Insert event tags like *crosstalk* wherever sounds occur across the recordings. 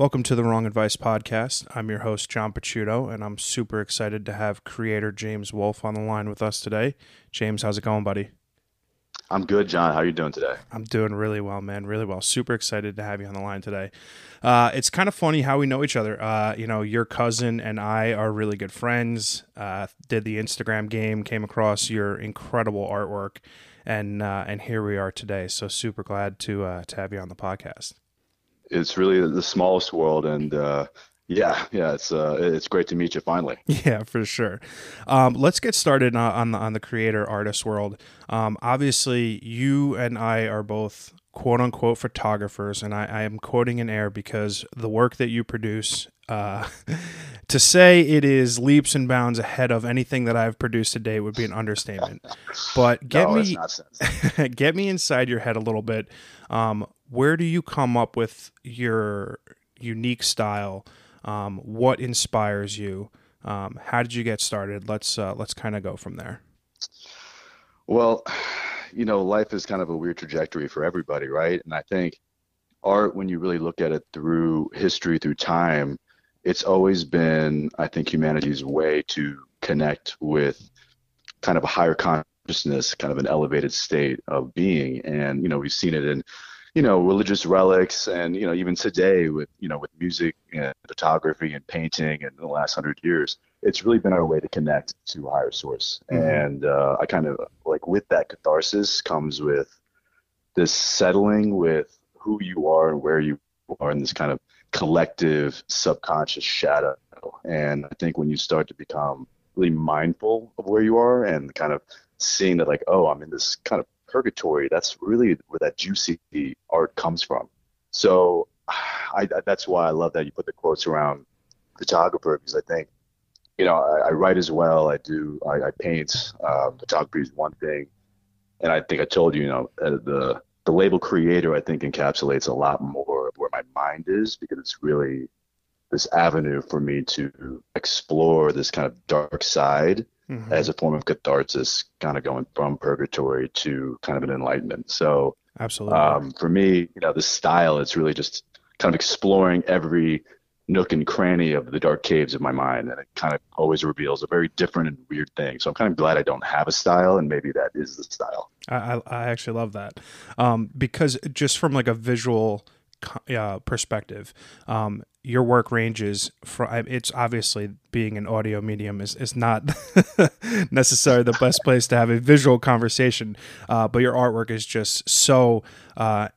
Welcome to the Wrong Advice Podcast. I'm your host, John Pachuto, and I'm super excited to have creator James Wolfe on the line with us today. James, how's it going, buddy? I'm good, John. How are you doing today? I'm doing really well, man. Really well. Super excited to have you on the line today. Uh, it's kind of funny how we know each other. Uh, you know, your cousin and I are really good friends. Uh, did the Instagram game, came across your incredible artwork, and uh, and here we are today. So super glad to uh, to have you on the podcast it's really the smallest world, and uh, yeah, yeah, it's uh, it's great to meet you finally. *laughs* Yeah, for sure. Um, let's get started on the on the creator artist world. Um, obviously, you and I are both quote unquote photographers, and I, I am quoting in air because the work that you produce. Uh, *laughs* to say it is leaps and bounds ahead of anything that I've produced today would be an understatement. *laughs* But get no, me, *laughs* get me inside your head a little bit. Um, where do you come up with your unique style? Um, what inspires you? Um, how did you get started? Let's uh, let's kind of go from there. Well, you know, life is kind of a weird trajectory for everybody, right? And I think art, when you really look at it through history, through time, it's always been, I think, humanity's way to connect with kind of a higher consciousness, kind of an elevated state of being. And, you know, we've seen it in you know religious relics and you know even today with you know with music and photography and painting and the last hundred years it's really been our way to connect to a higher source mm-hmm. and uh, i kind of like with that catharsis comes with this settling with who you are and where you are in this kind of collective subconscious shadow and i think when you start to become really mindful of where you are and kind of seeing that like oh i'm in this kind of purgatory, that's really where that juicy art comes from. So I, that's why I love that you put the quotes around photographer because I think, you know, I, I write as well. I do, I, I paint. Uh, photography is one thing, and I think I told you, you know, uh, the the label creator I think encapsulates a lot more of where my mind is because it's really this avenue for me to explore this kind of dark side mm-hmm. as a form of catharsis, kind of going from purgatory to kind of an enlightenment. So, absolutely. Um, for me, you know, the style it's really just kind of exploring every nook and cranny of the dark caves of my mind, and it kind of always reveals a very different and weird thing. So I'm kind of glad I don't have a style, and maybe that is the style. I, I actually love that um, because just from like a visual uh, perspective, um, your work ranges from it's obviously being an audio medium is, is not *laughs* necessarily the best place to have a visual conversation uh, but your artwork is just so uh,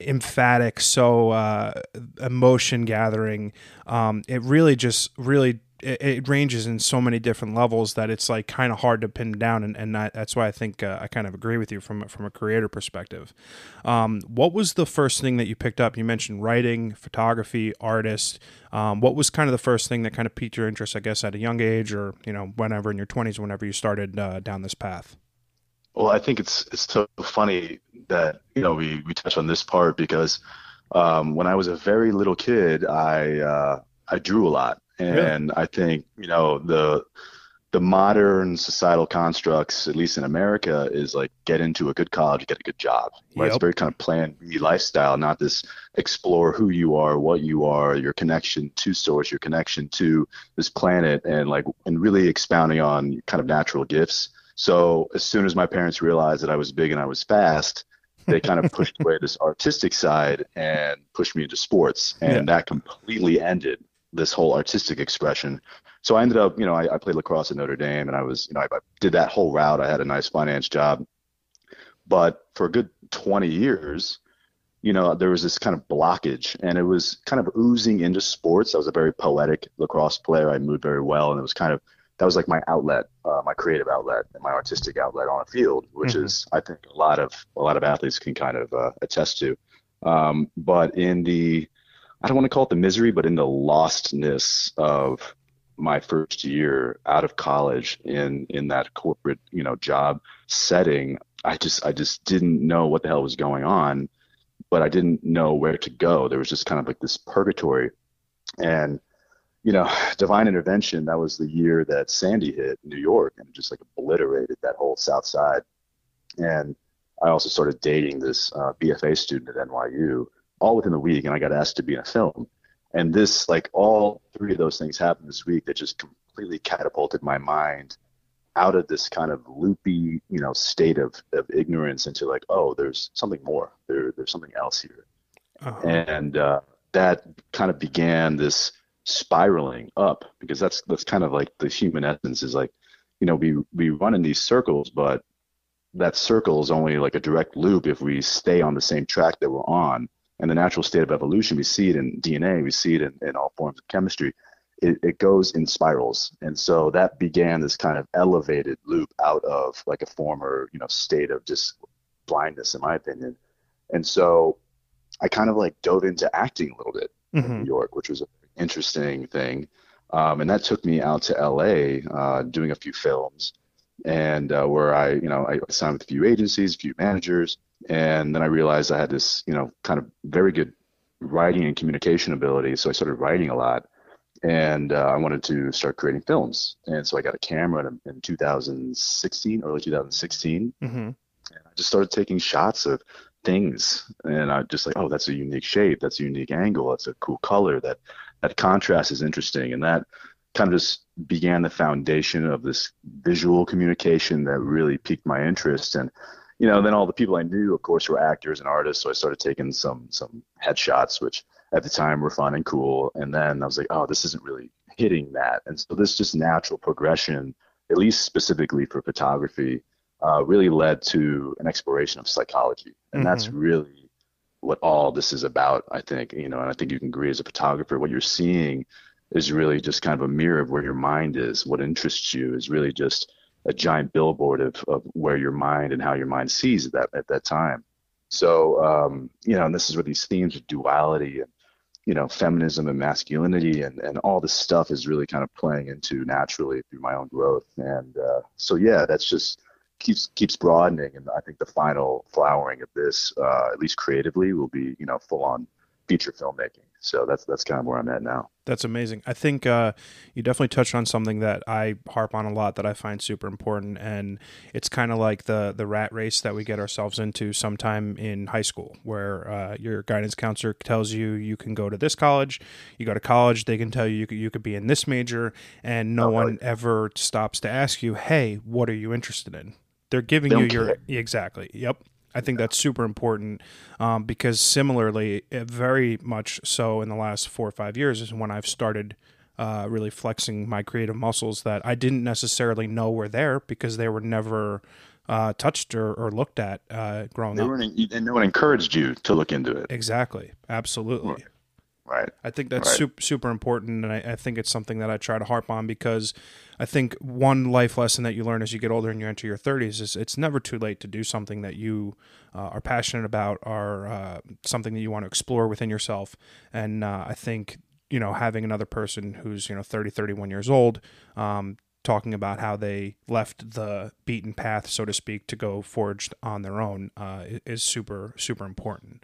emphatic so uh, emotion gathering um, it really just really it, it, ranges in so many different levels that it's like kind of hard to pin down, and, and I, that's why I think uh, I kind of agree with you from from a creator perspective. Um, what was the first thing that you picked up? You mentioned writing, photography, artist. Um, what was kind of the first thing that kind of piqued your interest? I guess at a young age, or you know, whenever in your twenties, whenever you started uh, down this path. Well, I think it's it's so funny that you know we we touch on this part because um, when I was a very little kid, I uh, I drew a lot and really? I think you know the the modern societal constructs, at least in America, is like get into a good college, get a good job. Right? Yep. It's very kind of plan B lifestyle, not this explore who you are, what you are, your connection to source, your connection to this planet, and like and really expounding on kind of natural gifts. So as soon as my parents realized that I was big and I was fast, they kind of pushed away this artistic side and pushed me into sports, and yeah. that completely ended this whole artistic expression. So I ended up, you know, I, I played lacrosse at Notre Dame, and I was, you know, I, I did that whole route. I had a nice finance job, but for a good 20 years, you know, there was this kind of blockage, and it was kind of oozing into sports. I was a very poetic lacrosse player. I moved very well, and it was kind of that was like my outlet, uh, my creative outlet, and my artistic outlet on a field, which mm-hmm. is I think a lot of a lot of athletes can kind of uh, attest to. Um, but in the I don't want to call it the misery, but in the lostness of my first year out of college in in that corporate you know job setting, I just I just didn't know what the hell was going on, but I didn't know where to go. There was just kind of like this purgatory, and you know, *sighs* divine intervention. That was the year that Sandy hit New York and just like obliterated that whole South Side, and I also started dating this uh, BFA student at NYU all within the week, and I got asked to be in a film. And this, like all three of those things happened this week that just completely catapulted my mind out of this kind of loopy, you know, state of, of ignorance into like, oh, there's something more. There, there's something else here. Uh-huh. And uh, that kind of began this spiraling up because that's that's kind of like the human essence is like, you know, we we run in these circles, but that circle is only like a direct loop if we stay on the same track that we're on. And the natural state of evolution, we see it in DNA, we see it in, in all forms of chemistry. It, it goes in spirals. And so that began this kind of elevated loop out of like a former, you know, state of just blindness, in my opinion. And so I kind of like dove into acting a little bit mm-hmm. in New York, which was an interesting thing. Um, and that took me out to LA uh, doing a few films and uh, where I, you know, I signed with a few agencies, a few managers, and then I realized I had this, you know, kind of very good writing and communication ability. So I started writing a lot, and uh, I wanted to start creating films. And so I got a camera in, in 2016, early 2016, mm-hmm. and I just started taking shots of things, and I just like, oh, that's a unique shape, that's a unique angle, that's a cool color, that that contrast is interesting, and that kind of just began the foundation of this visual communication that really piqued my interest. And, you know, then all the people I knew, of course, were actors and artists. So I started taking some some headshots, which at the time were fun and cool. And then I was like, oh, this isn't really hitting that. And so this just natural progression, at least specifically for photography, uh, really led to an exploration of psychology. And mm-hmm. that's really what all this is about, I think, you know, and I think you can agree as a photographer, what you're seeing is really just kind of a mirror of where your mind is. What interests you is really just a giant billboard of, of where your mind and how your mind sees at that at that time. So um, you know, and this is where these themes of duality and you know feminism and masculinity and and all this stuff is really kind of playing into naturally through my own growth. And uh, so yeah, that's just keeps keeps broadening. And I think the final flowering of this, uh, at least creatively, will be you know full on feature filmmaking. So that's that's kind of where I'm at now. That's amazing. I think uh, you definitely touched on something that I harp on a lot that I find super important, and it's kind of like the the rat race that we get ourselves into sometime in high school, where uh, your guidance counselor tells you you can go to this college, you go to college, they can tell you you could, you could be in this major, and no oh, one ever stops to ask you, hey, what are you interested in? They're giving they you your exactly. Yep. I think that's super important um, because similarly, very much so in the last four or five years is when I've started uh, really flexing my creative muscles that I didn't necessarily know were there because they were never uh, touched or, or, looked at uh, growing they up. and no one encouraged you to look into it. Exactly. Absolutely. Right. I think that's right. super super important, and I, I, think it's something that I try to harp on because I think one life lesson that you learn as you get older and you enter your 30s is it's never too late to do something that you uh, are passionate about, or uh, something that you want to explore within yourself. And uh, I think you know having another person who's you know 30, 31 years old. Um, talking about how they left the beaten path, so to speak, to go forged on their own uh, is super, super important.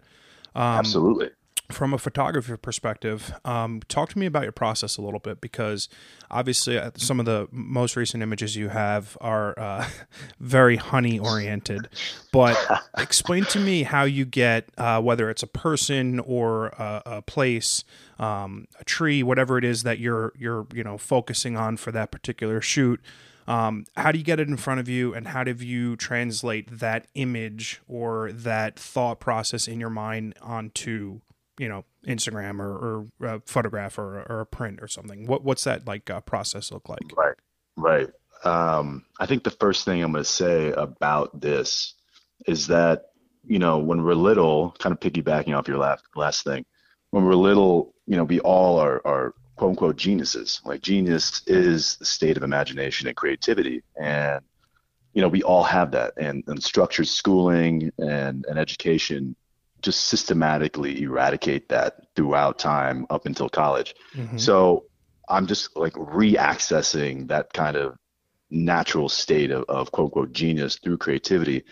Um, Absolutely from a photography perspective, um, talk to me about your process a little bit because obviously uh, some of the most recent images you have are uh, *laughs* very honey oriented. But *laughs* explain to me how you get uh, whether it's a person or a, a place, um, a tree, whatever it is that you're you're you know focusing on for that particular shoot. Um, how do you get it in front of you, and how do you translate that image or that thought process in your mind onto you know Instagram or, or a photograph or, or a print or something? What what's that like uh, process look like? Right, right. Um, I think the first thing I'm going to say about this is that you know when we're little, kind of piggybacking off your last last thing, when we're little, you know, we all are are quote unquote geniuses. Like genius is the state of imagination and creativity, and you know we all have that. And, and structured schooling and, and education just systematically eradicate that throughout time up until college. Mm-hmm. So I'm just like reaccessing that kind of natural state of, of quote unquote genius through creativity.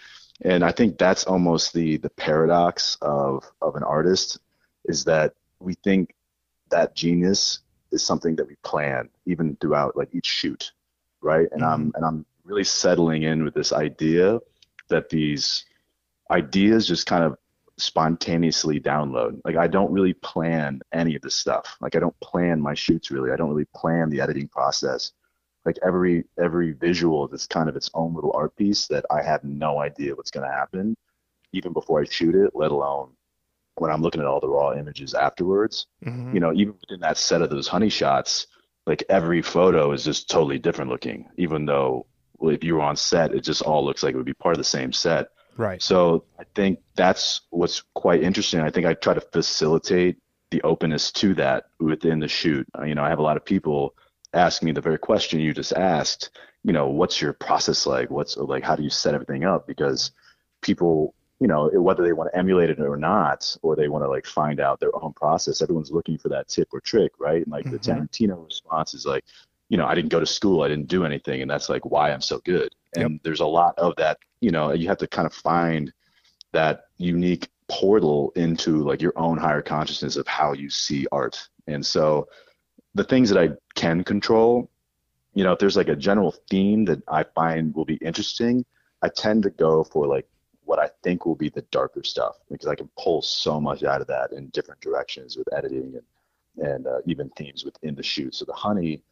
And I think that's almost the the paradox of of an artist is that we think that genius is something that we plan even throughout like each shoot, right? And mm-hmm. I'm and I'm really settling in with this idea that these ideas just kind of spontaneously download. Like I don't really plan any of this stuff. Like I don't plan my shoots really. I don't really plan the editing process. Like every every visual is kind of its own little art piece that I have no idea what's going to happen even before I shoot it, let alone when I'm looking at all the raw images afterwards. Mm-hmm. You know, even within that set of those honey shots, like every photo is just totally different looking, even though well, if you were on set, it just all looks like it would be part of the same set. Right. So I think that's what's quite interesting. I think I try to facilitate the openness to that within the shoot. Uh, you know, I have a lot of people ask me the very question you just asked. You know, what's your process like? What's like? How do you set everything up? Because people, you know, whether they want to emulate it or not, or they want to like find out their own process, everyone's looking for that tip or trick, right? And like mm-hmm. the Tarantino response is like, you know, I didn't go to school, I didn't do anything, and that's like why I'm so good. And yep. there's a lot of that, you know, you have to kind of find that unique portal into like your own higher consciousness of how you see art. And so the things that I can control, you know, if there's like a general theme that I find will be interesting, I tend to go for like what I think will be the darker stuff because I can pull so much out of that in different directions with editing and and uh, even themes within the shoot. So the honey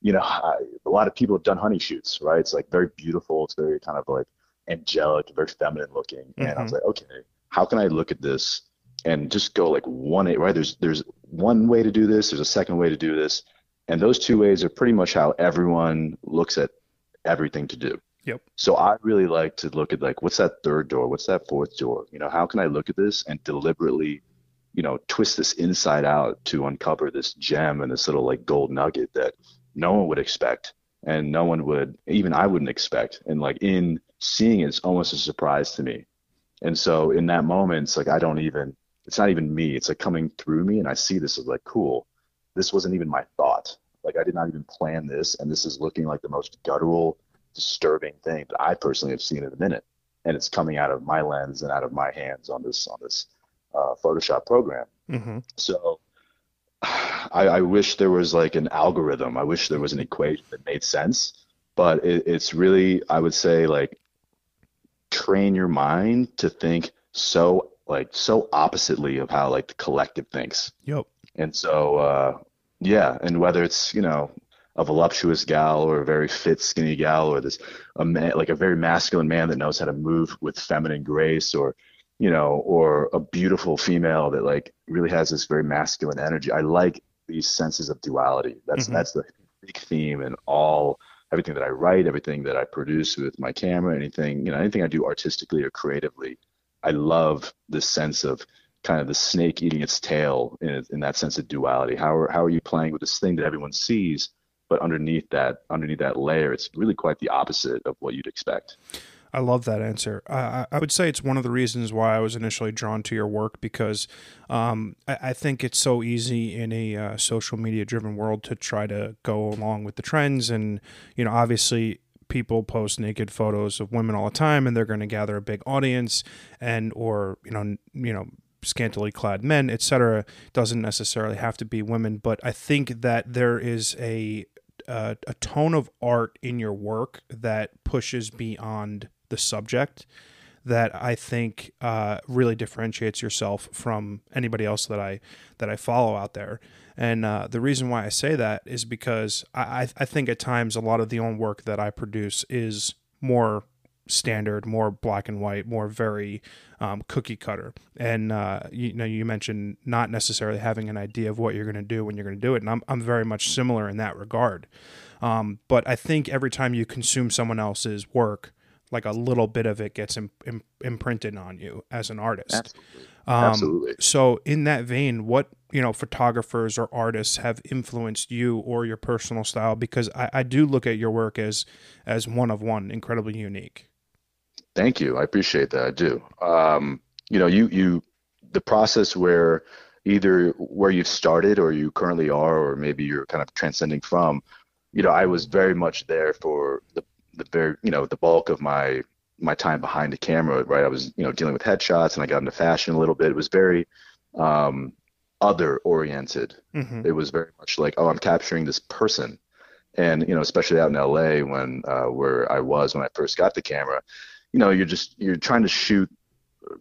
you know, I, a lot of people have done honey shoots, right? It's like very beautiful. It's very kind of like angelic, very feminine looking. Mm-hmm. And I was mm-hmm. like, okay, how can I look at this and just go like one, right? There's, there's one way to do this. There's a second way to do this. And those two ways are pretty much how everyone looks at everything to do. Yep. So I really like to look at like, what's that third door? What's that fourth door? You know, how can I look at this and deliberately, you know, twist this inside out to uncover this gem and this little like gold nugget that no one would expect and no one would even i wouldn't expect. And like in seeing it, it's almost a surprise to me. And so in that moment it's like i don't even it's not even me. It's like coming through me and i see this as like cool. This wasn't even my thought. Like i did not even plan this and this is looking like the most guttural disturbing thing that i personally have seen in a minute. And it's coming out of my lens and out of my hands on this on this uh, photoshop program. Mm-hmm. so I, I, wish there was like an algorithm. I wish there was an equation that made sense. But it, it's really, I would say, like train your mind to think so like so oppositely of how like the collective thinks. Yep. And so uh, yeah, and whether it's you know a voluptuous gal or a very fit skinny gal or this a man like a very masculine man that knows how to move with feminine grace or you know, or a beautiful female that like really has this very masculine energy. I like these senses of duality. That's mm-hmm. that's the big theme in all everything that I write, everything that I produce with my camera, anything you know, anything I do artistically or creatively. I love this sense of kind of the snake eating its tail in, in that sense of duality. How are how are you playing with this thing that everyone sees, but underneath that underneath that layer, it's really quite the opposite of what you'd expect. I love that answer. I, I would say it's one of the reasons why I was initially drawn to your work because um, I, I, think it's so easy in a uh, social media driven world to try to go along with the trends. And, you know, obviously people post naked photos of women all the time and they're going to gather a big audience and, or, you know, you know, scantily clad men, etc. Doesn't necessarily have to be women, but I think that there is a a, a tone of art in your work that pushes beyond the subject that I think uh, really differentiates yourself from anybody else that I that I follow out there. And uh, the reason why I say that is because I, I think at times a lot of the own work that I produce is more standard, more black and white, more very um, cookie cutter. And uh, you, you, know, you mentioned not necessarily having an idea of what you're going to do when you're going to do it, and I'm I'm very much similar in that regard. Um, but I think every time you consume someone else's work, like a little bit of it gets Im- imprinted on you as an artist. Absolutely. Um, Absolutely. So, in that vein, what you know, photographers or artists have influenced you or your personal style? Because I, I do look at your work as as one of one, incredibly unique. Thank you. I appreciate that. I do. Um, you know, you you the process where either where you've started or you currently are, or maybe you're kind of transcending from. You know, I was very much there for the the very you know the bulk of my my time behind the camera, right? I was you know dealing with headshots and I got into fashion a little bit. It was very um, other oriented. Mm-hmm. It was very much like, oh, I'm capturing this person, and you know, especially out in LA when uh, where I was when I first got the camera, you know, you're just you're trying to shoot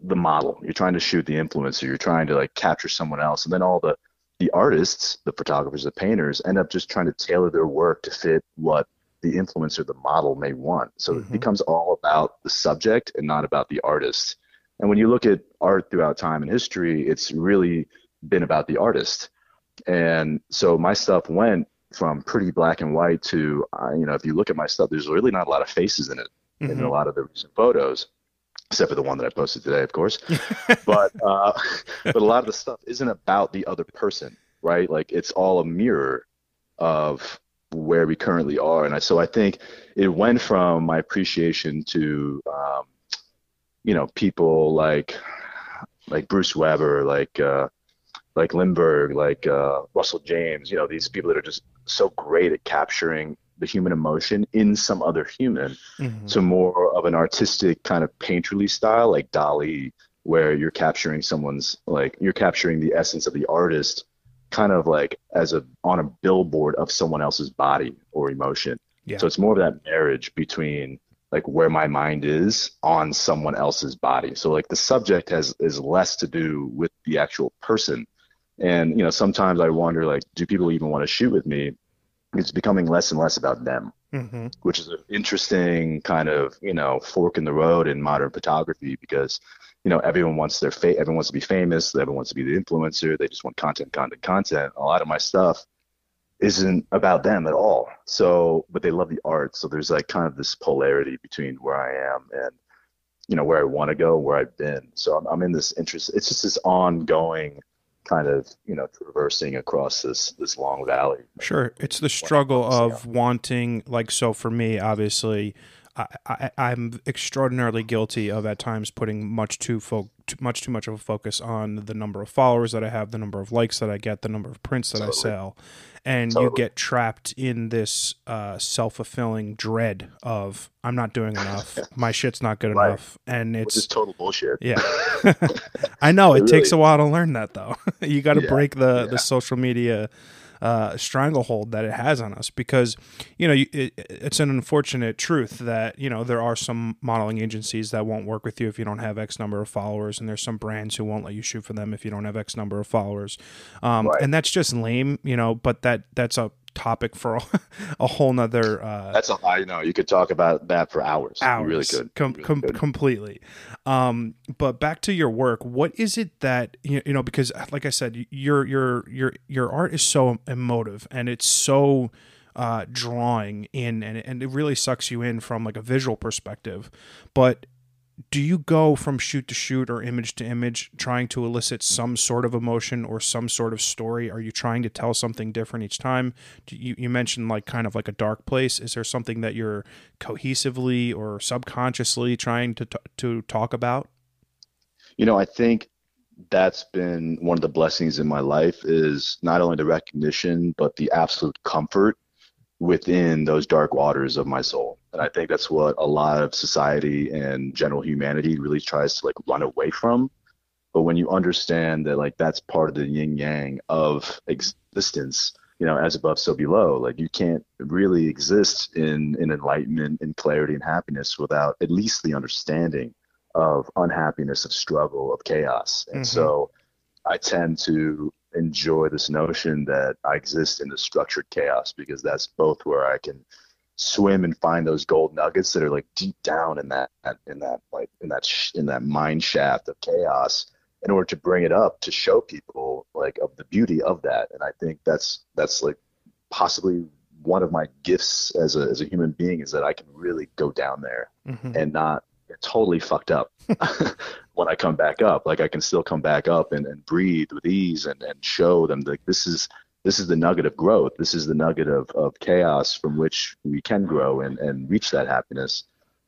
the model. You're trying to shoot the influencer. You're trying to like capture someone else, and then all the the artists, the photographers, the painters end up just trying to tailor their work to fit what the influencer, the model may want. So mm-hmm. it becomes all about the subject and not about the artist. And when you look at art throughout time and history, it's really been about the artist. And so my stuff went from pretty black and white to, uh, you know, if you look at my stuff, there's really not a lot of faces in it mm-hmm. in a lot of the recent photos, except for the one that I posted today, of course. *laughs* but uh, *laughs* but a lot of the stuff isn't about the other person, right? Like it's all a mirror of where we currently are. And I, so I think it went from my appreciation to, um, you know, people like like Bruce Weber, like uh, like Lindbergh, like uh, Russell James, you know, these people that are just so great at capturing the human emotion in some other human mm-hmm. to more of an artistic kind of painterly style like Dali, where you're capturing someone's like you're capturing the essence of the artist kind of like as a on a billboard of someone else's body or emotion. Yeah. So it's more of that marriage between like where my mind is on someone else's body. So like the subject has is less to do with the actual person and you know, sometimes I wonder like, do people even want to shoot with me? It's becoming less and less about them, mm-hmm. which is an interesting kind of you know fork in the road in modern photography because you know everyone wants their fa- everyone wants to be famous, everyone wants to be the influencer, they just want content, content, content. A lot of my stuff isn't about them at all. So, but they love the art. So there's like kind of this polarity between where I am and you know where I want to go, where I've been. So I'm, I'm in this interest. It's just this ongoing kind of you know traversing across this this long valley. Sure, it's the struggle of wanting like so for me obviously. I, am extraordinarily guilty of at times putting much too fo- too, much too much of a focus on the number of followers that I have, the number of likes that I get, the number of prints that totally. I sell, and totally. you get trapped in this uh, self fulfilling dread of I'm not doing enough, *laughs* my shit's not good right. enough, and it's just total bullshit. Yeah, *laughs* *laughs* I know it, it really takes a while to learn that though. you got to yeah, break the yeah. the social media uh, stranglehold that it has on us because you know it, it's an unfortunate truth that you know there are some modeling agencies that won't work with you if you don't have X number of followers, and there's some brands who won't let you shoot for them if you don't have X number of followers, um, right. and that's just lame, you know. But that that's a topic for a, *laughs* a whole nother. Uh, That's a I know you could talk about that for hours. Hours, you really could, com- really com- could. completely. Um, but back to your work, what is it that you know? Because like I said, your your your your art is so emotive and it's so uh, drawing in, and and it really sucks you in from like a visual perspective. But do you go from shoot to shoot or image to image trying to elicit some sort of emotion or some sort of story? Are you trying to tell something different each time? You, you mentioned like kind of like a dark place. Is there something that you're cohesively or subconsciously trying to, t- to talk about? You know i think that's been one of the blessings in my life is not only the recognition but the absolute comfort within those dark waters of my soul. And I think that's what a lot of society and general humanity really tries to like run away from. But when you understand that like that's part of the yin yang of existence, you know, as above, so below, like you can't really exist in, in enlightenment and clarity and happiness without at least the understanding of unhappiness, of struggle, of chaos. And mm-hmm. so I tend to enjoy this notion that I exist in the structured chaos because that's both where I can swim and find those gold nuggets that are like deep down in that in that like in that sh- in that mine shaft of chaos in order to bring it up to show people like of the beauty of that and I think that's that's like possibly one of my gifts as a as a human being is that I can really go down there mm-hmm. and not totally fucked up *laughs* when I come back up. Like I can still come back up and, and breathe with ease and, and show them like this is this is the nugget of growth. This is the nugget of, of chaos from which we can grow and, and reach that happiness.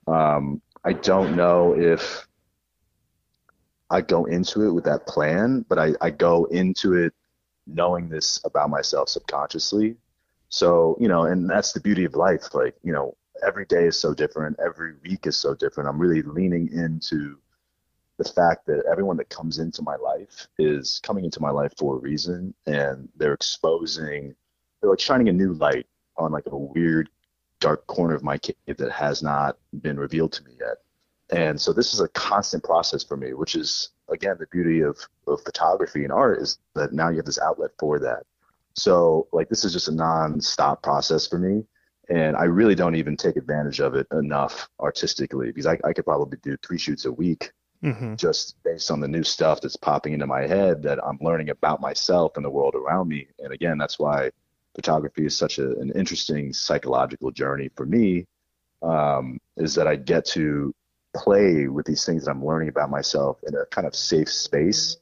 Um, I don't know if I go into it with that plan, but I, I go into it knowing this about myself subconsciously. So, you know, and that's the beauty of life. Like, you know, every day is so different. Every week is so different. I'm really leaning into the fact that everyone that comes into my life is coming into my life for a reason and they're exposing they're like shining a new light on like a weird dark corner of my cave that has not been revealed to me yet and so this is a constant process for me, which is again the beauty of, of photography and art is that now you have this outlet for that. So like this is just a non-stop process for me. And I really don't even take advantage of it enough artistically because I, I could probably do three shoots a week mm-hmm. just based on the new stuff that's popping into my head that I'm learning about myself and the world around me. And again, that's why photography is such a, an interesting psychological journey for me um, is that I get to play with these things that I'm learning about myself in a kind of safe space.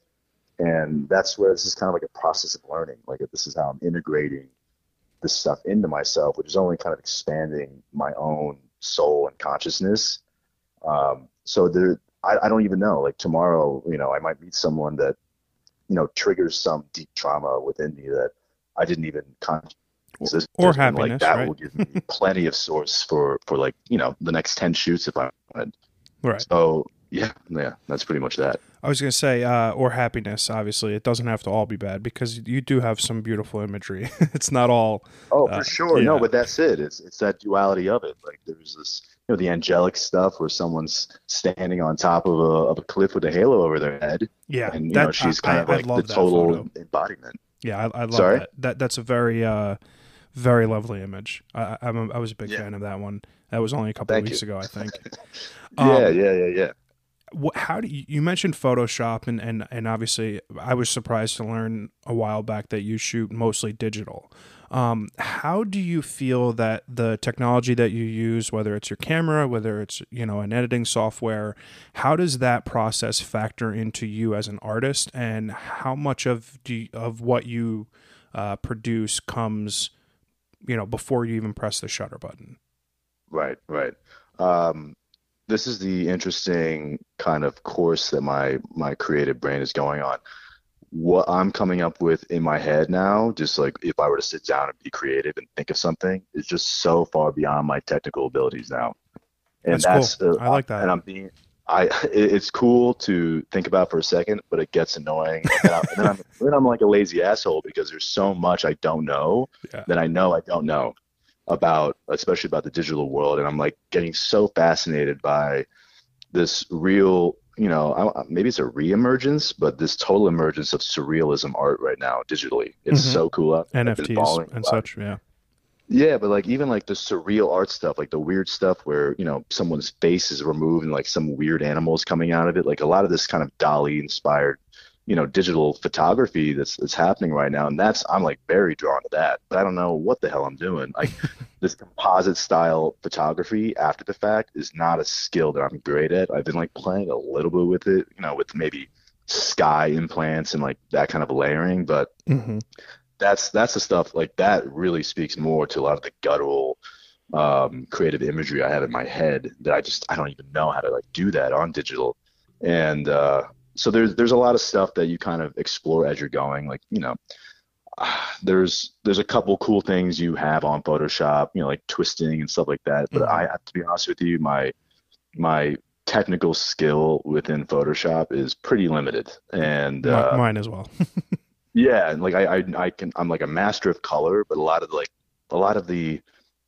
And that's where this is kind of like a process of learning. Like this is how I'm integrating this stuff into myself, which is only kind of expanding my own soul and consciousness. Um, so there, I, I don't even know. Like tomorrow, you know, I might meet someone that, you know, triggers some deep trauma within me that I didn't even consciously or happiness, like that right? will give me plenty of source for for like you know the next 10 shoots if i wanted Right. So yeah, yeah, that's pretty much that. I was gonna say, uh, or happiness. Obviously, it doesn't have to all be bad because you do have some beautiful imagery. *laughs* it's not all. Oh, for uh, sure. Yeah. No, but that's it. It's it's that duality of it. Like there's this, you know, the angelic stuff where someone's standing on top of a of a cliff with a halo over their head. Yeah, and you that, know she's kind I, of like the total photo. embodiment. Yeah, I, I love Sorry? that. That that's a very uh, very lovely image. I I'm a, I was a big yeah. fan of that one. That was only a couple Thank weeks you. ago, I think. yeah, *laughs* um, yeah, yeah, yeah. how do you, you mentioned Photoshop and, and and obviously I was surprised to learn a while back that you shoot mostly digital. Um, how do you feel that the technology that you use, whether it's your camera, whether it's you know an editing software, how does that process factor into you as an artist, and how much of you, of what you uh, produce comes, you know, before you even press the shutter button? Right, right. Um, this is the interesting kind of course that my my creative brain is going on. What I'm coming up with in my head now, just like if I were to sit down and be creative and think of something, is just so far beyond my technical abilities now. And that's, that's cool. Uh, I like that. And I'm being I *laughs* it's cool to think about for a second, but it gets annoying. And then, I, and then, I'm, *laughs* then I'm like a lazy asshole because there's so much I don't know yeah. that I know I don't know about especially about the digital world and i'm like getting so fascinated by this real you know maybe it's a reemergence but this total emergence of surrealism art right now digitally it's mm-hmm. so cool up. nfts and such yeah yeah but like even like the surreal art stuff like the weird stuff where you know someone's face is removed and like some weird animals coming out of it like a lot of this kind of DALL-E inspired you know digital photography that's that's happening right now. And that's i'm like very drawn to that. But i don't know what the hell i'm doing. Like *laughs* this composite style photography after the fact is not a skill that i'm great at. I've been like playing a little bit with it you know with maybe sky implants and like that kind of layering. But mm-hmm. that's that's the stuff like that really speaks more to a lot of the guttural um, creative imagery i have in my head that i just i don't even know how to like do that on digital. And uh so there's there's a lot of stuff that you kind of explore as you're going. Like you know, *sighs* there's there's a couple cool things you have on Photoshop, you know, like twisting and stuff like that. But mm-hmm. I have to be honest with you, my my technical skill within Photoshop is pretty limited, and uh, mine as well. *laughs* yeah, and like I, I I can I'm like a master of color, but a lot of like a lot of the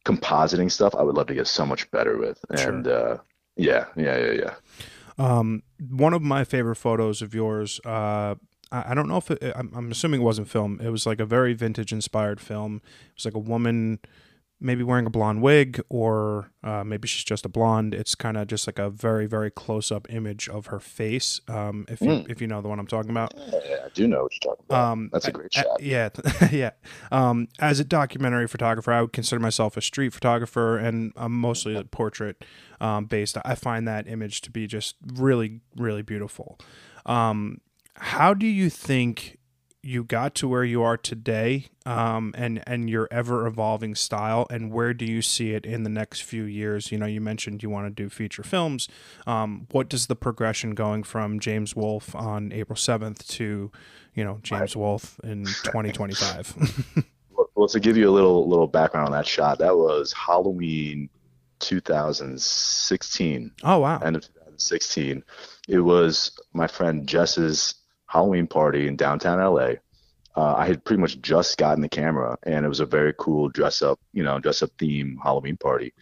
compositing stuff I would love to get so much better with, and sure. uh, yeah, yeah, yeah, yeah. Um, one of my favorite photos of yours. Uh, I, I don't know if it, I'm, I'm assuming it wasn't film. It was like a very vintage inspired film. It was like a woman maybe wearing a blonde wig or uh, maybe she's just a blonde it's kind of just like a very very close up image of her face um, if you mm. if you know the one i'm talking about yeah, i do know what you're talking about um, that's a great I, shot I, yeah *laughs* yeah um, as a documentary photographer i would consider myself a street photographer and i'm mostly a portrait um, based. I find that image to be just really, really beautiful. Um, how do you think you got to where you are today, um, and and your ever evolving style, and where do you see it in the next few years? You know, you mentioned you want to do feature films. Um, what does the progression going from James Wolfe on April seventh to, you know, James Wolfe in twenty twenty five? *laughs* Well, to give you a little little background on that shot, that was Halloween 2016. Oh wow! End of 2016. It was my friend Jess's Halloween party in downtown LA. Uh, I had pretty much just gotten the camera, and it was a very cool dress up, you know, dress up theme Halloween party.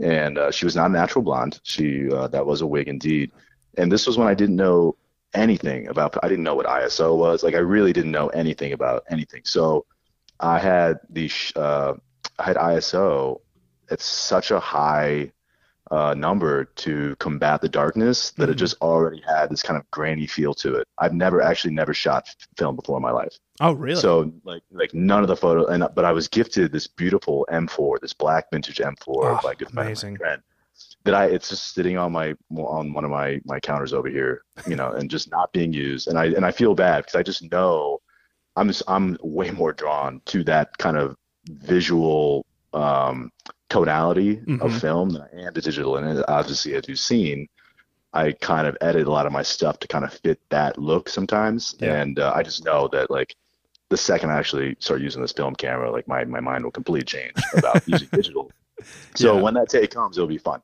and uh, she was not a natural blonde. She uh, that was a wig indeed. And this was when I didn't know anything about. I didn't know what ISO was. Like I really didn't know anything about anything. So I had the uh, I had ISO at such a high uh, number to combat the darkness that mm-hmm. it just already had this kind of grainy feel to it. I've never actually never shot film before in my life. Oh, really? So like like none of the photo and but I was gifted this beautiful M4, this black vintage M4 oh, by good amazing. friend. That I it's just sitting on my on one of my my counters over here, you know, and just not being used. And I and I feel bad because I just know I'm just I'm way more drawn to that kind of visual um tonality mm-hmm. of film and the digital. And obviously, as you've seen, I kind of edit a lot of my stuff to kind of fit that look sometimes. Yeah. And uh, I just know that like the second I actually start using this film camera, like my, my mind will completely change about *laughs* using digital. So yeah. when that day comes, it'll be fun.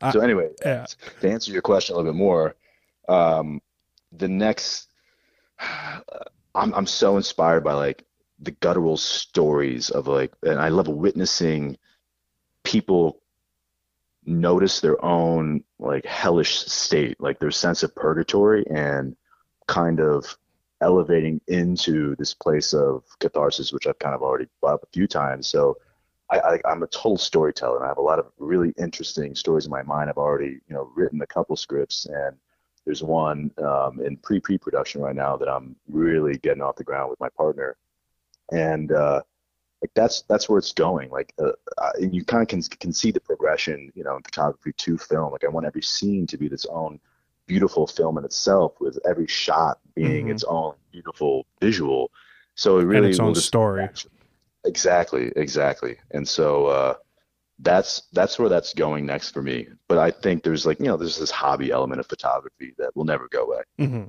Uh, so anyway, yeah. to answer your question a little bit more, um, the next, *sighs* I'm, I'm so inspired by like the guttural stories of like, and I love witnessing people notice their own like hellish state, like their sense of purgatory and kind of elevating into this place of catharsis, which I've kind of already brought up a few times. So I, am a total storyteller and I have a lot of really interesting stories in my mind. I've already, you know, written a couple scripts and there's one um, in pre pre production right now that I'm really getting off the ground with my partner. And uh, like that's that's where it's going. Like uh, uh, you kind of can, can see the progression you know in photography to film. Like i want every scene to be its own beautiful film in itself with every shot being mm-hmm. its own beautiful visual. So it really and its own story. Exactly exactly. And so uh, that's that's where that's going next for me. But i think there's like you know there's this hobby element of photography that will never go away. Mm-hmm.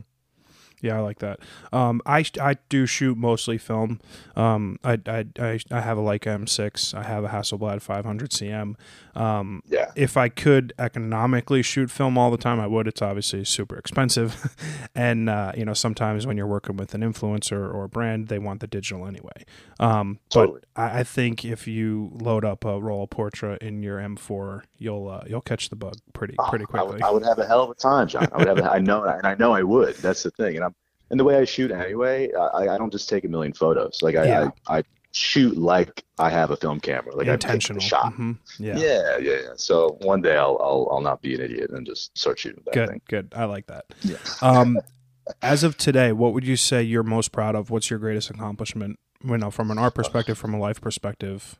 Yeah, I like that. Um, I, I do shoot mostly film. Um, I, I, I, I have a Leica M6. I have a Hasselblad 500 CM. Um, yeah. If I could economically shoot film all the time, I would. It's obviously super expensive, *laughs* and uh, you know sometimes when you're working with an influencer or a brand, they want the digital anyway. Um, totally. But I, I, think if you load up a roll of Portra in your M4, you'll uh, you'll catch the bug pretty oh, pretty quickly. I would, I would, have a hell of a time, John. I would have. A, I know, and I know I would. That's the thing, and I'm and the way I shoot anyway, I, I don't just take a million photos. Like I, yeah. I, I shoot like I have a film camera. Like intentional I shot. Mm-hmm. Yeah. yeah. yeah, yeah, So one day I'll, I'll, I'll not be an idiot and just start shooting that good, thing. Good, I like that. Yeah. um, *laughs* as of today, what would you say you're most proud of? What's your greatest accomplishment? You know, from an art perspective, from a life perspective.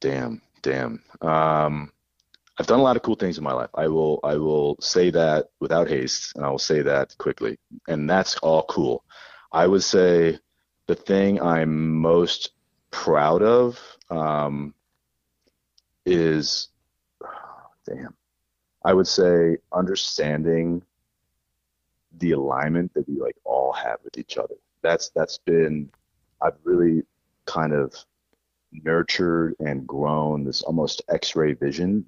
Damn, damn. Um, I've done a lot of cool things in my life. I will I will say that without haste, and I will say that quickly, and that's all cool. I would say the thing I'm most proud of um, is, *sighs* damn, I would say understanding the alignment that we like all have with each other. That's that's been I've really kind of nurtured and grown this almost X-ray vision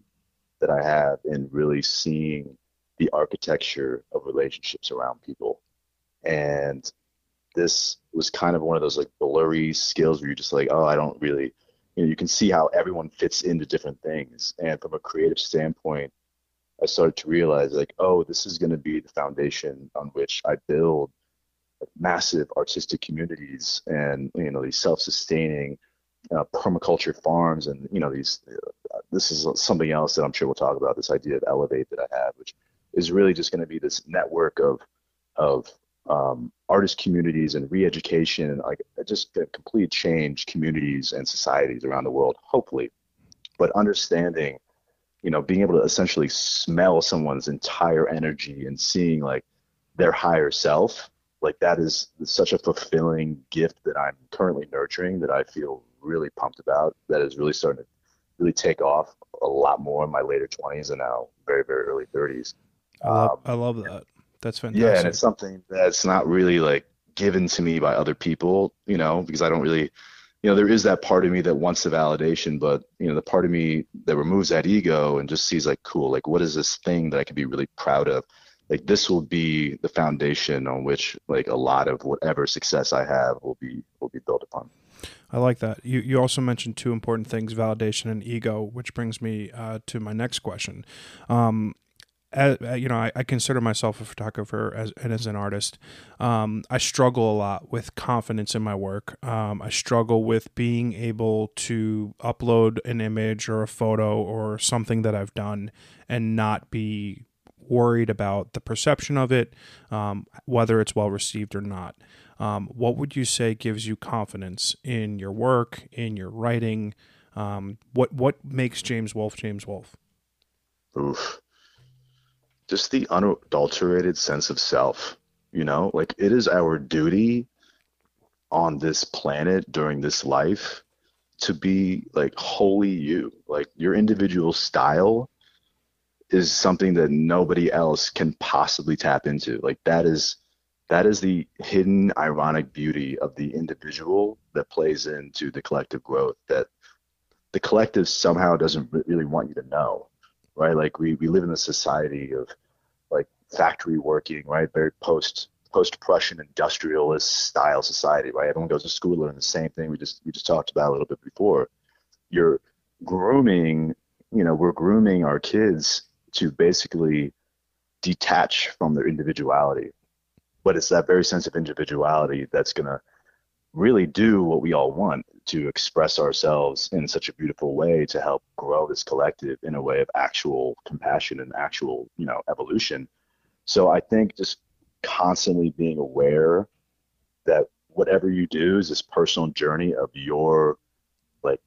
that I have in really seeing the architecture of relationships around people. And this was kind of one of those like blurry skills where you're just like, oh, I don't really, you know, you can see how everyone fits into different things. And from a creative standpoint, I started to realize like, oh, this is going to be the foundation on which I build massive artistic communities and you know these self-sustaining uh, permaculture farms and you know these uh, this is something else that i'm sure we'll talk about this idea of elevate that i have which is really just going to be this network of of um, artist communities and re-education and like just complete change communities and societies around the world hopefully. But understanding you know being able to essentially smell someone's entire energy and seeing like their higher self like that is such a fulfilling gift that i'm currently nurturing that i feel really pumped about that is really starting to really take off a lot more in my later 20s and now very very early 30s I love, um, I love that. That's fantastic yeah and it's something that's not really like given to me by other people you know because i don't really you know there is that part of me that wants the validation but you know the part of me that removes that ego and just sees like cool like what is this thing that i can be really proud of? Like this will be the foundation on which like a lot of whatever success i have will be will be built upon I like that. You you also mentioned two important things: validation and ego, which brings me uh, to my next question. Um, as, you know, I, I, consider myself a photographer as, and as an artist. Um, I struggle a lot with confidence in my work. Um, I struggle with being able to upload an image or a photo or something that I've done and not be worried about the perception of it, um, whether it's well received or not. Um, what would you say gives you confidence in your work, in your writing? Um, what what makes James Wolfe James Wolfe? Oof just the unadulterated sense of self. You know, like it is our duty on this planet during this life to be like wholly you. Like your individual style is something that nobody else can possibly tap into. Like that is that is the hidden ironic beauty of the individual that plays into the collective growth that the collective somehow doesn't really want you to know right? Like we, we live in a society of like factory working, right? Very post post Prussian industrialist style society, right? Everyone goes to school learning the same thing. We just we just talked about a little bit before. You're grooming, you know, we're grooming our kids to basically detach from their individuality. But it's that very sense of individuality that's gonna really do what we all want to express ourselves in such a beautiful way to help grow this collective in a way of actual compassion and actual you know evolution. So i think just constantly being aware that whatever you do is this personal journey of your like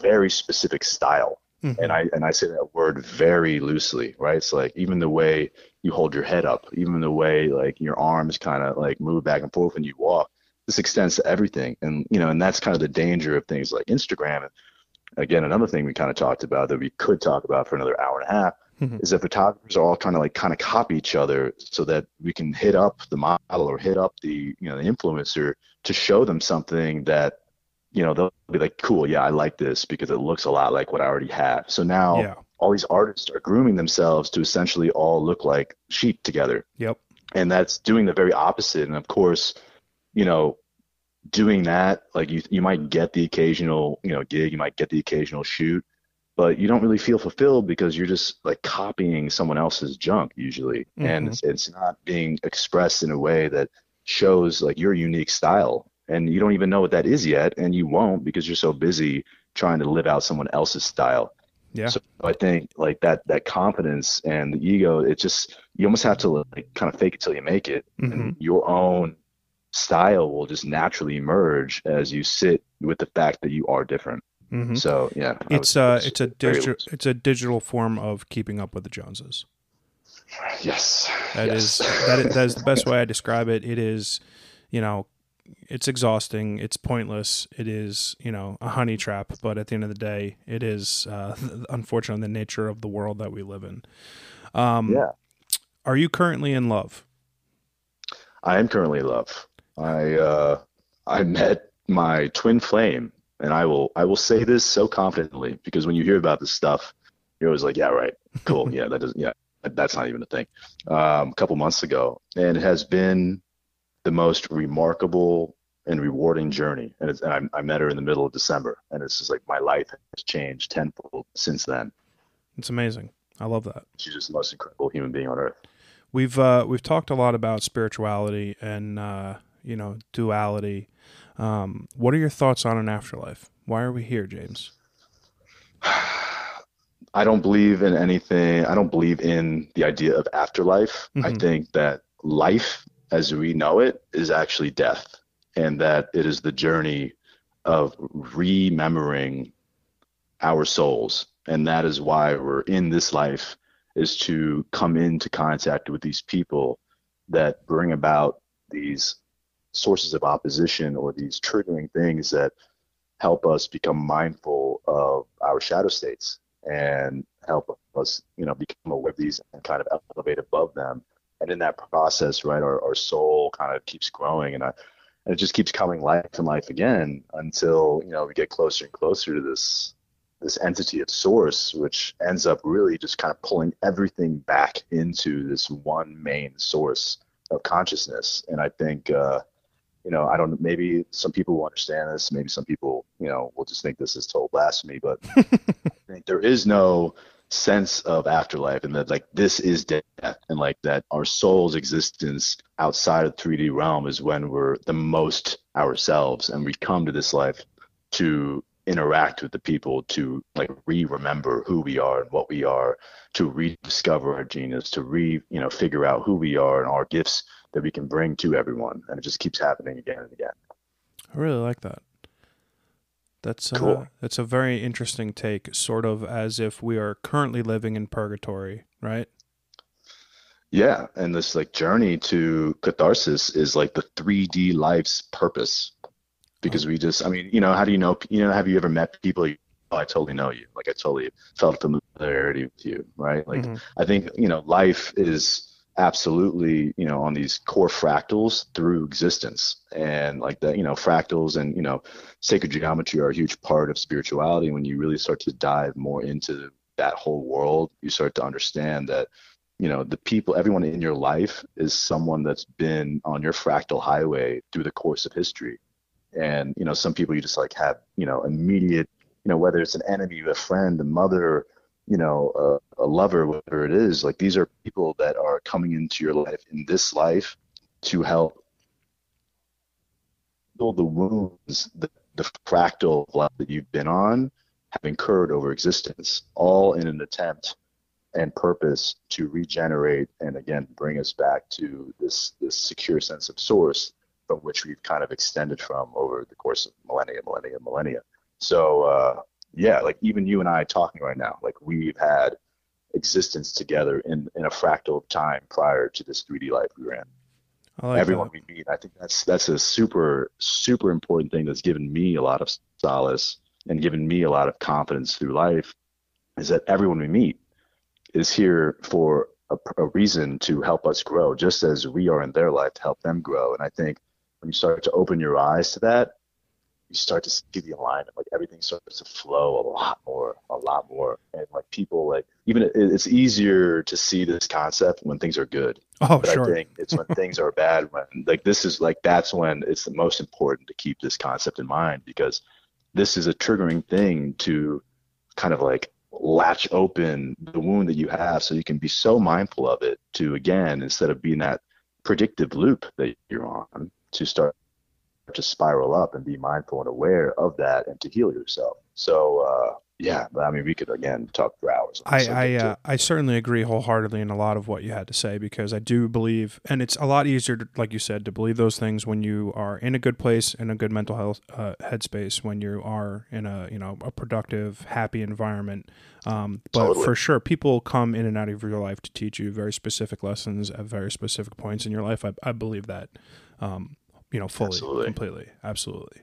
very specific style. Mm-hmm. and i and i say that word very loosely right? It's like even the way you hold your head up even the way like your arms kind of like move back and forth when you walk this extends to everything and you know and that's kind of the danger of things like instagram again another thing we kind of talked about that we could talk about for another hour and a half mm-hmm. is that photographers are all trying to like kind of copy each other so that we can hit up the model or hit up the you know the influencer to show them something that you know they'll be like cool yeah i like this because it looks a lot like what i already have so now yeah. All these artists are grooming themselves to essentially all look like sheep together. Yep. And that's doing the very opposite. And of course you know, doing that, like you you might get the occasional, you know, gig, you might get the occasional shoot, but you don't really feel fulfilled because you're just like copying someone else's junk usually, mm-hmm. and it's, it's not being expressed in a way that shows like your unique style, and you don't even know what that is yet, and you won't because you're so busy trying to live out someone else's style. Yeah. So I think like that that confidence and the ego, it just you almost have to like kind of fake it till you make it, mm-hmm. and your own style will just naturally emerge as you sit with the fact that you are different. Mm-hmm. So yeah, it's uh, it's a digital it's a digital form of keeping up with the Joneses. Yes, that yes. is that is that is the best *laughs* way I describe it. It is, you know, it's exhausting. It's pointless. It is, you know, a honey trap. But at the end of the day, it is uh, *laughs* unfortunately the nature of the world that we live in. Um, yeah. Are you currently in love? I am currently in love. I uh, I met my twin flame, and I will I will say this so confidently because when you hear about this stuff, you're always like, yeah, right, cool, *laughs* yeah, that doesn't, yeah, that's not even a thing. Um, a couple months ago, and it has been the most remarkable and rewarding journey. And, it's, and I, I met her in the middle of December, and it's just like my life has changed tenfold since then. It's amazing. I love that. She's just the most incredible human being on earth. We've uh, we've talked a lot about spirituality and uh, you know, duality. Um, what are your thoughts on an afterlife? Why are we here, James? *sighs* I don't believe in anything. I don't believe in the idea of afterlife. Mm-hmm. I think that life as we know it is actually death, and that it is the journey of remembering our souls. And that is why we're in this life is to come into contact with these people that bring about these sources of opposition or these triggering things that help us become mindful of our shadow states and help us, you know, become aware of these and kind of elevate above them. And in that process, right, our, our soul kind of keeps growing and, I, and it just keeps coming life and life again until, you know, we get closer and closer to this this entity of source, which ends up really just kind of pulling everything back into this one main source of consciousness. And I think uh, you know, I don't. Maybe some people will understand this. Maybe some people, you know, will just think this is total blasphemy. But *laughs* I think there is no sense of afterlife, and that like this is death, and like that our soul's existence outside of 3D realm is when we're the most ourselves, and we come to this life to interact with the people to like re-remember who we are and what we are to rediscover our genius to re you know figure out who we are and our gifts that we can bring to everyone. And it just keeps happening again and again. I really like that that's cool. Uh, that's a very interesting take sort of as if we are currently living in purgatory right yeah and this like journey to catharsis is like the 3d life's purpose because we just, I mean, you know, how do you know, you know, have you ever met people? You, oh, I totally know you. Like I totally felt familiarity with you, right? Like mm-hmm. I think, you know, life is absolutely, you know, on these core fractals through existence and like that, you know, fractals and, you know, sacred geometry are a huge part of spirituality. When you really start to dive more into that whole world, you start to understand that, you know the people everyone in your life is someone that's been on your fractal highway through the course of history and you know some people you just like have you know immediate you know whether it's an enemy a friend a mother you know a, a lover whatever it is like these are people that are coming into your life in this life to help heal the wounds the, fractal life that you've been on have incurred over existence all in an attempt and purpose to regenerate and again bring us back to this this secure sense of source from which we've kind of extended from over the course of millennia, millennia, millennia. So uh, yeah, like even you and I talking right now, like we've had existence together in in a fractal of time prior to this 3D life we ran. Like Everyone that. we meet, I think that's that's a super super important thing that's given me a lot of solace and given me a lot of confidence through life. Is that everyone we meet is here for a, a reason to help us grow, just as we are in their life to help them grow. And I think when you start to open your eyes to that, you start to see the alignment. Like everything starts to flow a lot more, a lot more. And like people, like even it, it's easier to see this concept when things are good. Oh, but sure. I think it's when things are bad. When like this is like that's when it's the most important to keep this concept in mind because this is a triggering thing to kind of like latch open the wound that you have so you can be so mindful of it to again instead of being that predictive loop that you're on to start to spiral up and be mindful and aware of that and to heal yourself. So uh, yeah, I mean, we could again talk for hours. I I, uh, I certainly agree wholeheartedly in a lot of what you had to say because I do believe, and it's a lot easier, to, like you said, to believe those things when you are in a good place, in a good mental health uh, headspace, when you are in a you know a productive, happy environment. Um, but totally. for sure, people come in and out of your life to teach you very specific lessons at very specific points in your life. I, I believe that. Um, you know, fully, absolutely. completely, absolutely.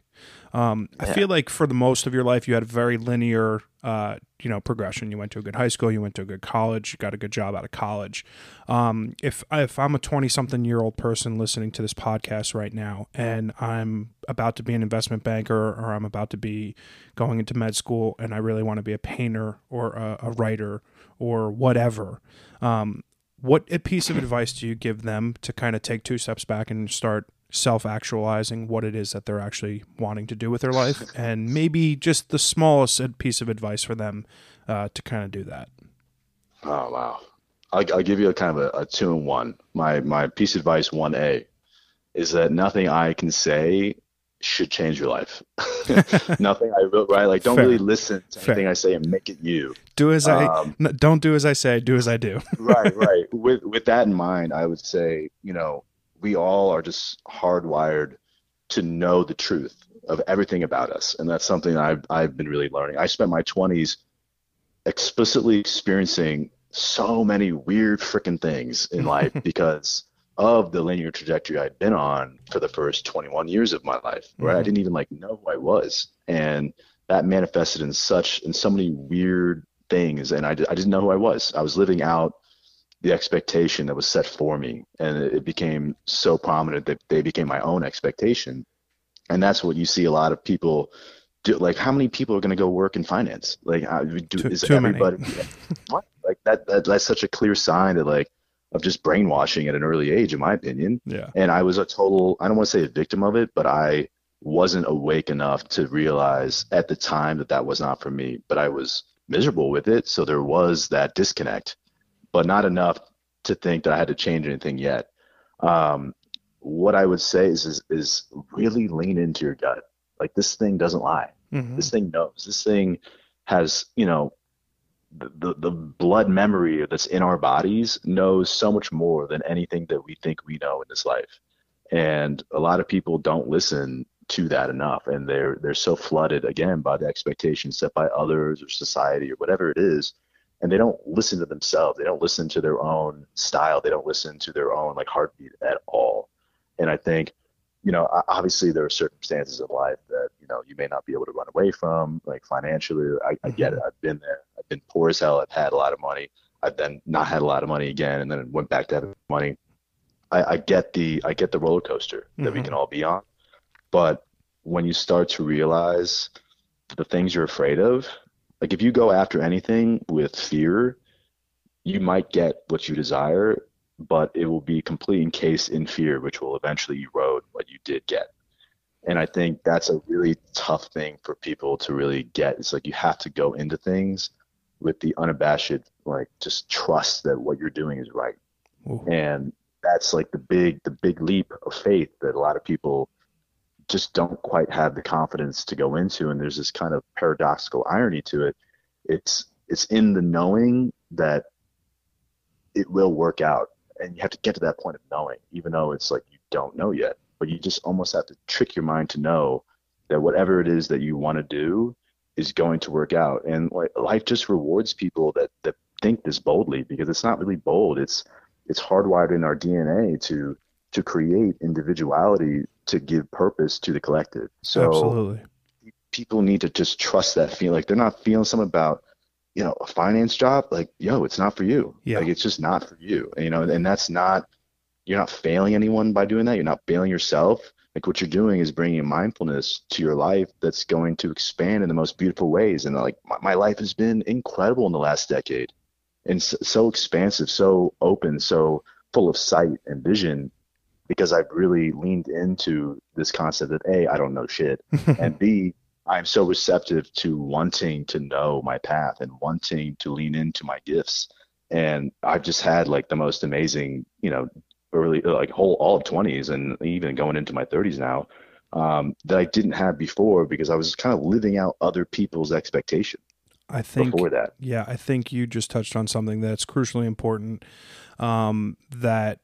Um, yeah. I feel like for the most of your life, you had a very linear, uh, you know, progression. You went to a good high school, you went to a good college, you got a good job out of college. Um, if if I'm a 20 something year old person listening to this podcast right now, and I'm about to be an investment banker, or I'm about to be going into med school, and I really want to be a painter or a, a writer or whatever. Um, what piece of advice do you give them to kind of take two steps back and start self actualizing what it is that they're actually wanting to do with their life, *laughs* and maybe just the smallest piece of advice for them uh, to kind of do that. Oh wow! I'll, I'll give you a kind of a, a two in one. My my piece of advice one A is that nothing I can say should change your life. *laughs* *laughs* nothing I wrote right. Like don't Fair. really listen to Fair. anything I say and make it you. Do as um, I don't do as I say. Do as I do. right, right. With with that in mind, I would say you know we all are just hardwired to know the truth of everything about us. And that's something I've, I've been really learning. I spent my 20s explicitly experiencing so many weird freaking things in *laughs* life because of the linear trajectory I'd been on for the first 21 years of my life, where mm-hmm. I didn't even like know who I was. And that manifested in such, in so many weird things. And I, I didn't know who I was. I was living out the expectation that was set for me and it became so prominent that they became my own expectation and that's what you see a lot of people do like how many people are going to go work in finance like how, do, too, is too everybody what? *laughs* like that, that that's such a clear sign that like of just brainwashing at an early age, in my opinion. Yeah. And I was a total, I don't want to say a victim of it, but I wasn't awake enough to realize at the time that that was not for me. But I was miserable with it. So there was that disconnect, but not enough to think that I had to change anything yet. Um, what I would say is, is, is really lean into your gut. Like this thing doesn't lie. Mhm. This thing knows. This thing has, you know, the, the, the blood memory that's in our bodies knows so much more than anything that we think we know in this life. And a lot of people don't listen to that enough. And they're, they're so flooded again by the expectations set by others or society or whatever it is. And they don't listen to themselves. They don't listen to their own style. They don't listen to their own like heartbeat at all. And I think you know, obviously there are circumstances in life that, you know, you may not be able to run away from, like financially. I, I get it. I've been there. I've been poor as hell. I've had a lot of money. I've then not had a lot of money again and then went back to having money. I, I get the I get the roller coaster that we Mhm. can all be on. But when you start to realize the things you're afraid of, like if you go after anything with fear, you might get what you desire, but it will be complete encased in fear, which will eventually erode what you did get. And I think that's a really tough thing for people to really get. It's like you have to go into things with the unabashed, like just trust that what you're doing is right. Ooh. And that's like the big, the big leap of faith that a lot of people just don't quite have the confidence to go into. And there's this kind of paradoxical irony to it. It's, it's in the knowing that it will work out and you have to get to that point of knowing even though it's like you don't know yet but you just almost have to trick your mind to know that whatever it is that you want to do is going to work out and like life just rewards people that that think this boldly because it's not really bold it's it's hardwired in our dna to to create individuality to give purpose to the collective. So Absolutely. people need to just trust that feeling. Like they're not feeling something about you know a finance job. Like yo it's not for you. Yeah. like it's just not for you. You know and that's not you're not failing anyone by doing that. You're not failing yourself. Like what you're doing is bringing mindfulness to your life that's going to expand in the most beautiful ways. And like my, my life has been incredible in the last decade. And so, so expansive so open so full of sight and vision because I've really leaned into this concept that A, I don't know shit, *laughs* and B, I'm so receptive to wanting to know my path and wanting to lean into my gifts. And I've just had like the most amazing, you know, early, like whole all of 20s and even going into my 30s now um, that I didn't have before because I was kind of living out other people's expectation I think before that. Yeah, I think you just touched on something that's crucially important. Um, that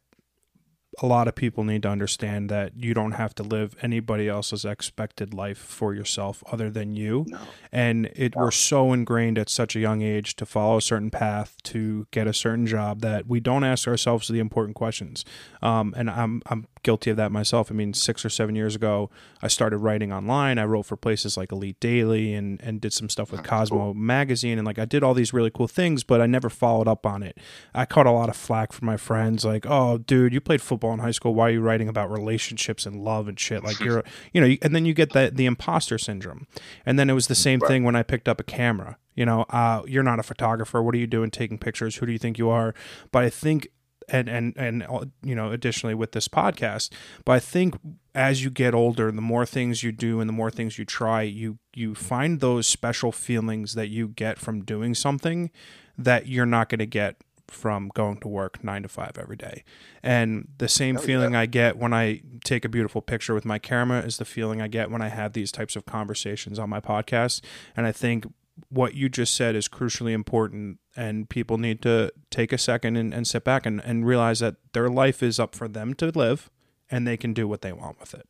a lot of people need to understand that you don't have to live anybody else's expected life for yourself other than you. No. And it we're so ingrained at such a young age to follow a certain path to get a certain job that we don't ask ourselves the important questions. Um, and I'm I'm guilty of that myself. I mean, six or seven years ago, I started writing online. I wrote for places like Elite Daily and and did some stuff with Cosmo magazine and like I did all these really cool things, but I never followed up on it. I caught a lot of flack from my friends, like, "Oh, dude, you played football in high school. Why are you writing about relationships and love and shit? Like you're, *laughs* you know." And then you get the the imposter syndrome. And then it was the same thing when I picked up a camera. You know, uh, you're not a photographer. What are you doing taking pictures? Who do you think you are? But I think and and and uh, you know additionally with this podcast. But i think as you get older the more things you do and the more things you try you you find those special feelings that you get from doing something that you're not going to get from going to work 9 to 5 every day. And the same Oh, yeah. feeling i get when i take a beautiful picture with my camera is the feeling i get when i have these types of conversations on my podcast. And i think what you just said is crucially important and people need to take a second and, and sit back and, and realize that their life is up for them to live and they can do what they want with it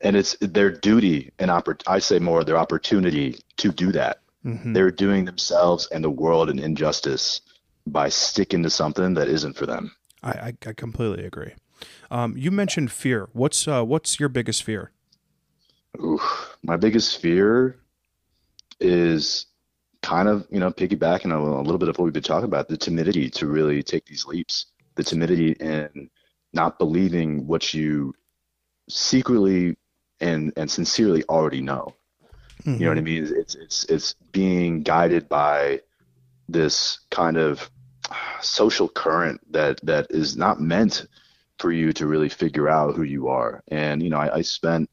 And it's their duty and oppor- I say more their opportunity to do that. Mhm. they're doing themselves and the world an injustice by sticking to something that isn't for them. I, I, I completely agree um, you mentioned fear what's uh, what's your biggest fear. My biggest fear is kind of, you know, piggybacking on a little bit of what we've been talking about, the timidity to really take these leaps, the timidity in not believing what you secretly and and sincerely already know. You know what I mm-hmm. mean? It's it's it's being guided by this kind of social current that that is not meant for you to really figure out who you are. And you know, I, I spent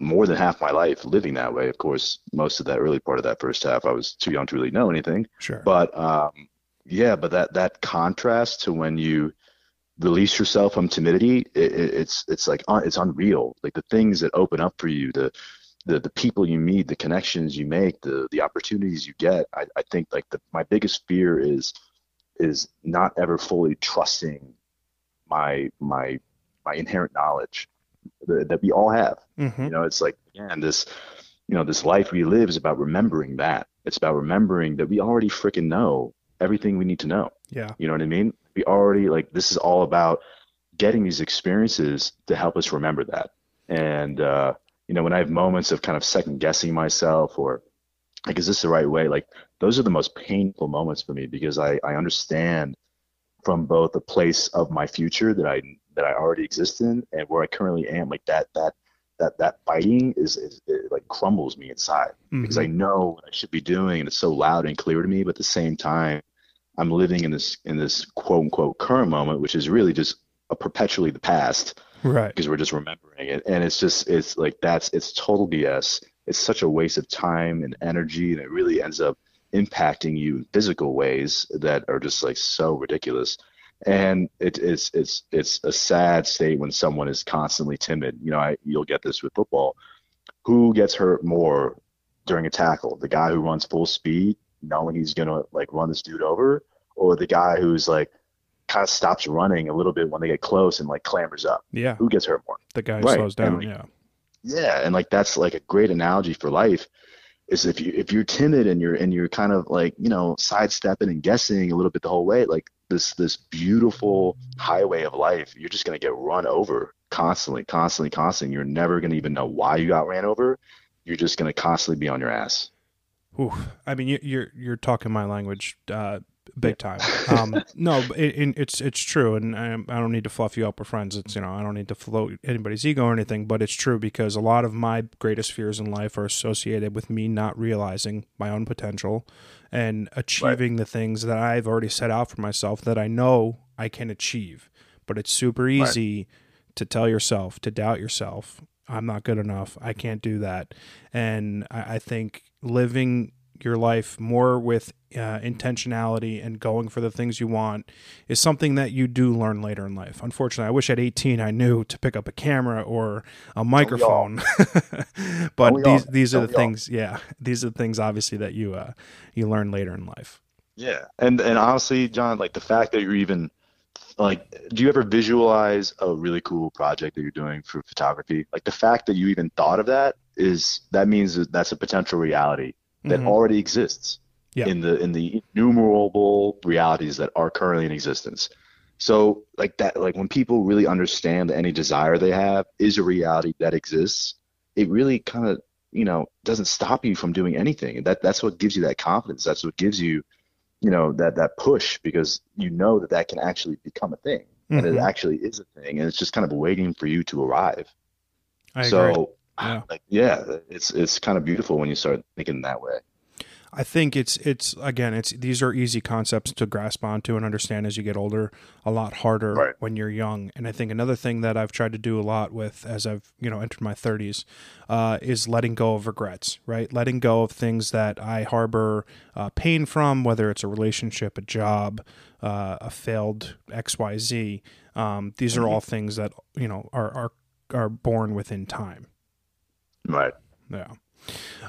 more than half my life living that way. Of course, most of that early part of that first half, I was too young to really know anything. Sure. But um, yeah, but that that contrast to when you release yourself from timidity, it, it, it's it's like uh, it's unreal. Like the things that open up for you, the the the people you meet, the connections you make, the the opportunities you get. I, I think like the, my biggest fear is is not ever fully trusting my my my inherent knowledge that, that we all have. Mm-hmm. You know, it's like again this you know this life we live is about remembering that. It's about remembering that we already freaking know everything we need to know. Yeah. You know what I mean? We already like this is all about getting these experiences to help us remember that. And uh, you know, when I have moments of kind of second guessing myself or like, is this the right way? Like those are the most painful moments for me because I, I understand from both the place of my future that I that I already exist in and where I currently am. Like that that that that fighting is, is it like crumbles me inside mm-hmm. because I know what I should be doing and it's so loud and clear to me. But at the same time, I'm living in this in this quote unquote current moment, which is really just a perpetually the past, right? Because we're just remembering it, and it's just it's like that's it's total BS. It's such a waste of time and energy, and it really ends up impacting you in physical ways that are just like so ridiculous. And it, it's it's it's a sad state when someone is constantly timid. You know, I, you'll get this with football. Who gets hurt more during a tackle? The guy who runs full speed, knowing he's gonna like run this dude over, or the guy who's like kind of stops running a little bit when they get close and like clambers up. Yeah. Who gets hurt more? The guy right. slows down. Like, yeah. Yeah, and like that's like a great analogy for life. Is if you if you're timid and you're and you're kind of like you know sidestepping and guessing a little bit the whole way, like this this beautiful highway of life, you're just gonna get run over constantly, constantly, constantly. You're never gonna even know why you got ran over. You're just gonna constantly be on your ass. Ooh, I mean, you're you're talking my language, uh, big time. Um, *laughs* no, it, it, it's it's true, and I, I, don't need to fluff you up. We're friends. It's you know I don't need to float anybody's ego or anything, but it's true because a lot of my greatest fears in life are associated with me not realizing my own potential and achieving right. the things that I've already set out for myself that I know I can achieve. But it's super easy right. to tell yourself to doubt yourself. I'm not good enough. I can't do that, and I, I think living your life more with uh, intentionality and going for the things you want is something that you do learn later in life. Unfortunately, I wish at 18 I knew to pick up a camera or a microphone. *laughs* but these these are the things, yeah, *laughs* these are the things obviously that you uh, you learn later in life. Yeah, and and honestly, John, like the fact that you're even like, do you ever visualize a really cool project that you're doing for photography? Like the fact that you even thought of that is that means that that's a potential reality that mm-hmm. already exists yeah. in the in the innumerable realities that are currently in existence. So like that like when people really understand that any desire they have is a reality that exists, it really kind of you know doesn't stop you from doing anything. That that's what gives you that confidence. That's what gives you you know that that push because you know that that can actually become a thing mm-hmm. and it actually is a thing and it's just kind of waiting for you to arrive. I so agree. Yeah. Like, yeah, it's it's kind of beautiful when you start thinking that way. I think it's it's again it's these are easy concepts to grasp onto and understand as you get older. A lot harder right. when you're young. And I think another thing that I've tried to do a lot with as I've you know entered my 30s uh, is letting go of regrets. Right, letting go of things that I harbor uh, pain from, whether it's a relationship, a job, uh, a failed X Y Z. Um, these are mm-hmm. all things that you know are are are born within time. Right. Yeah.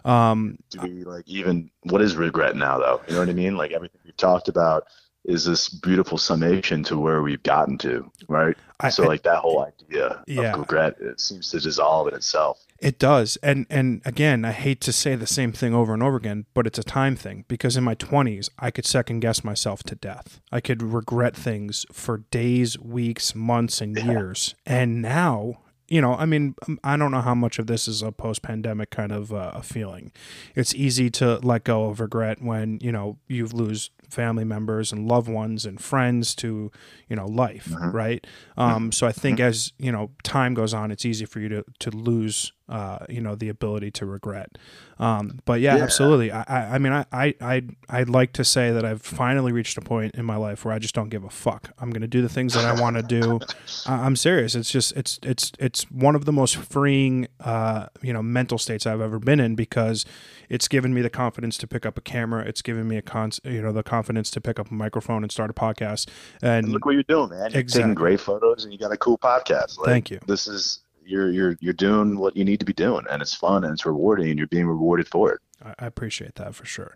Um, to be like even what is regret now though? You know what I mean? Like everything we've talked about is this beautiful summation to where we've gotten to, right? I, so like that whole idea yeah. of regret, it seems to dissolve in itself. It does. And and again, I hate to say the same thing over and over again, but it's a time thing because in my 20s, I could second guess myself to death. I could regret things for days, weeks, months and yeah. years. And now you know, I mean, um, I don't know how much of this is a post pandemic kind of uh, a feeling. It's easy to let go of regret when, you know, you've lose family members and loved ones and friends to you know life Mhm. right? Um, so i think as you know time goes on it's easy for you to to lose uh, you know the ability to regret. Um, but yeah, Yeah. absolutely. I, I i mean I, I i i'd like to say that i've finally reached a point in my life where i just don't give a fuck. I'm gonna do the things that i want to do. I- i'm serious. It's just it's it's it's one of the most freeing uh, you know mental states i've ever been in because it's given me the confidence to pick up a camera. It's given me a con you know the confidence to pick up a microphone and start a podcast and And look what you're doing, man. You're Exactly. taking great photos and you got a cool podcast. Like, Thank you. This is you're you're you're doing what you need to be doing, and it's fun and it's rewarding, and you're being rewarded for it. I I appreciate that for sure.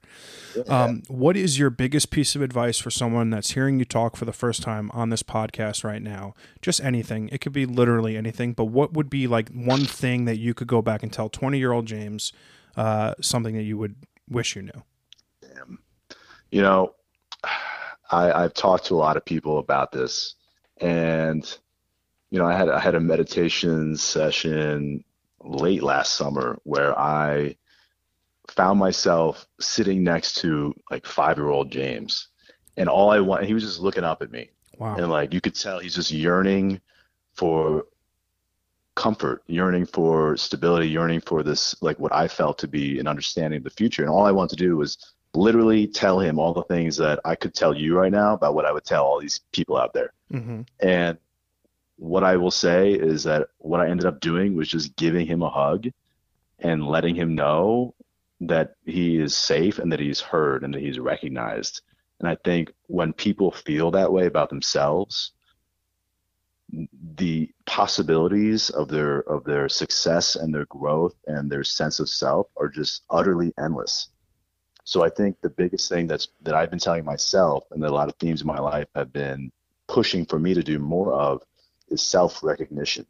Yeah. Um, what is your biggest piece of advice for someone that's hearing you talk for the first time on this podcast right now? Just anything. It could be literally anything, but what would be like one thing that you could go back and tell 20 year old James uh, something that you would wish you knew? You know, I, I've talked to a lot of people about this, and you know, I had I had a meditation session late last summer where I found myself sitting next to like five year old James, and all I want he was just looking up at me, Wow. and like you could tell he's just yearning for comfort, yearning for stability, yearning for this like what I felt to be an understanding of the future. And all I wanted to do was literally tell him all the things that I could tell you right now about what I would tell all these people out there. hmm And what I will say is that what I ended up doing was just giving him a hug and letting him know that he is safe and that he's heard and that he's recognized. And I think when people feel that way about themselves, the possibilities of their of their success and their growth and their sense of self are just utterly endless. So I think the biggest thing that's that I've been telling myself and that a lot of themes in my life have been pushing for me to do more of is self recognition.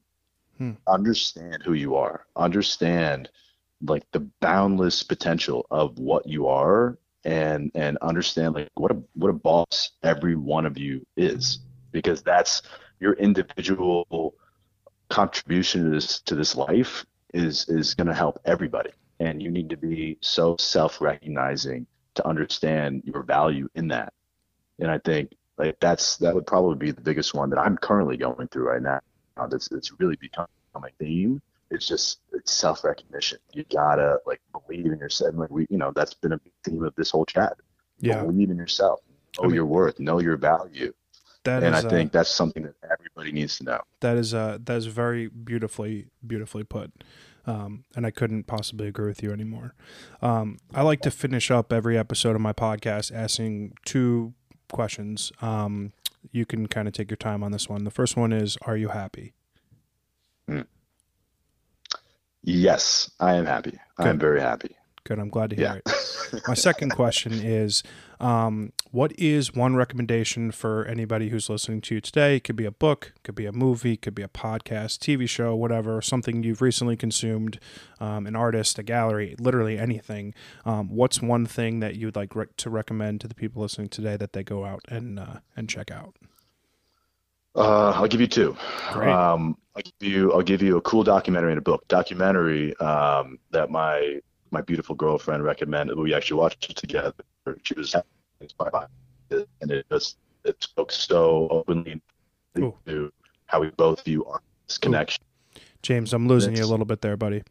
Hmm. Understand who you are. Understand like the boundless potential of what you are and and understand like what a what a boss every one of you is because that's your individual contribution to this to this life is is going to help everybody and you need to be so self-recognizing to understand your value in that. And i think like that's that would probably be the biggest one that i'm currently going through right now. That's it's really become my theme. It's just it's self-recognition. You gotta like believe in yourself. Like we you know that's been a theme of this whole chat. Yeah. believe in yourself. Know I mean- your worth. Know your value. That and is, i uh, think that's something that everybody needs to know. That is uh that is very beautifully beautifully put um, and I couldn't possibly agree with you anymore. Um, I like to finish up every episode of my podcast asking two questions. Um, you can kind of take your time on this one. The first one is, "Are you happy?" yes i am happy i am very happy Good. I'm glad to hear yeah it. My second *laughs* question is um, What is one recommendation for anybody who's listening to you today? It could be a book, could be a movie, could be a podcast, TV show, whatever, something you've recently consumed, um, an artist, a gallery, literally anything. Um, what's one thing that you'd like rec- to recommend to the people listening today that they go out and uh, and check out? Uh, I'll give you two. Um, I'll give you I'll give you a cool documentary and a book. Documentary um, that my my beautiful girlfriend recommended. We actually watched it together. She was inspired by it, and it just it spoke so openly Ooh. to how we both view our this connection. James, I'm losing you a little bit there, buddy.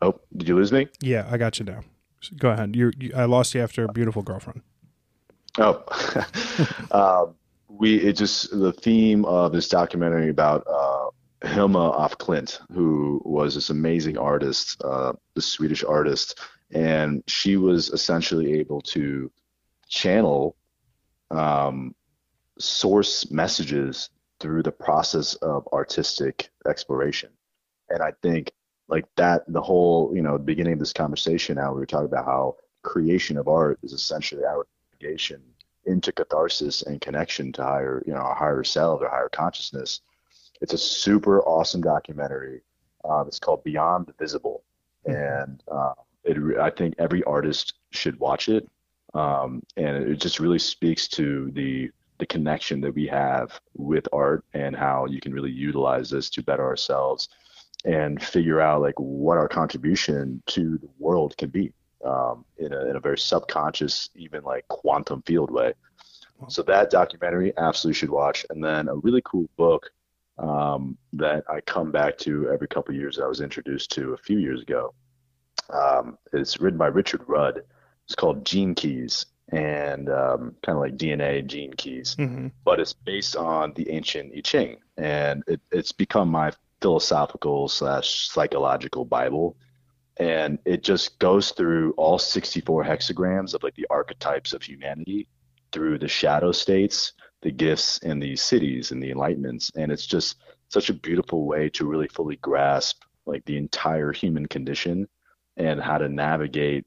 Oh, did you lose me? Yeah, I got you now. Go ahead. You, you I lost you after beautiful girlfriend. Oh, *laughs* um, we it just the theme of this documentary about uh, Hilma af Klint, who was this amazing artist, uh, the Swedish artist, and she was essentially able to channel um, source messages through the process of artistic exploration. And I think like that, the whole, you know, beginning of this conversation, how we were talking about how creation of art is essentially our navigation into catharsis and connection to higher, you know, our higher self or higher consciousness. It's a super awesome documentary. Uh, it's called Beyond the Visible, and uh, it, I think every artist should watch it. Um, and it just really speaks to the the connection that we have with art and how you can really utilize this to better ourselves and figure out like what our contribution to the world can be um, in a in a very subconscious, even like quantum field way. So that documentary absolutely should watch. And then a really cool book um, that I come back to every couple of years. I was introduced to a few years ago. Um, it's written by Richard Rudd. It's called Gene Keys, and um, kind of like DNA gene keys, Mm-hmm. but it's based on the ancient I Ching, and it, it's become my philosophical slash psychological Bible. And it just goes through all 64 hexagrams of like the archetypes of humanity through the shadow states, the gifts, and the Siddhis and the enlightenments. And it's just such a beautiful way to really fully grasp like the entire human condition and how to navigate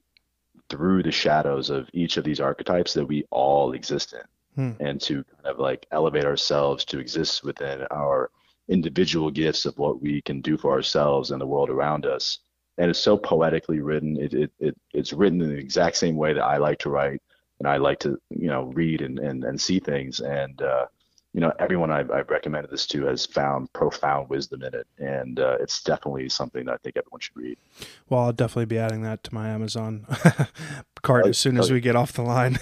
through the shadows of each of these archetypes that we all exist in Hmm. and to kind of like elevate ourselves to exist within our individual gifts of what we can do for ourselves and the world around us and it's so poetically written it, it, it it's written in the exact same way that i like to write and i like to you know read and and, and see things and uh you know everyone I've, I've recommended this to has found profound wisdom in it and uh, it's definitely something that i think everyone should read Well, I'll definitely be adding that to my Amazon *laughs* cart Oh, as soon as oh. we get off the line.